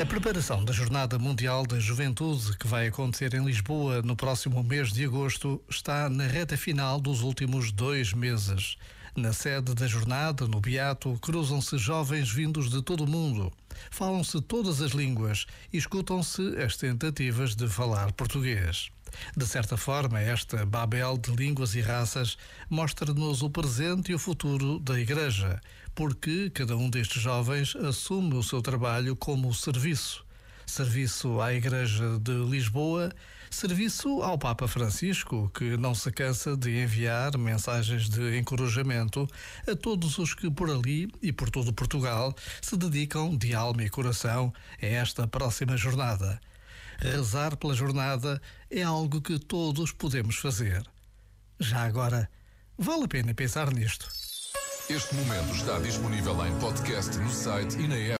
A preparação da Jornada Mundial da Juventude, que vai acontecer em Lisboa no próximo mês de agosto, está na reta final dos últimos dois meses. Na sede da jornada, no Beato, cruzam-se jovens vindos de todo o mundo. Falam-se todas as línguas e escutam-se as tentativas de falar português. De certa forma, esta Babel de línguas e raças mostra-nos o presente e o futuro da Igreja, porque cada um destes jovens assume o seu trabalho como serviço. Serviço à Igreja de Lisboa, serviço ao Papa Francisco, que não se cansa de enviar mensagens de encorajamento a todos os que por ali e por todo Portugal se dedicam de alma e coração a esta próxima jornada. Rezar pela jornada é algo que todos podemos fazer. Já agora, vale a pena pensar nisto. Este momento está disponível em podcast no site e na app.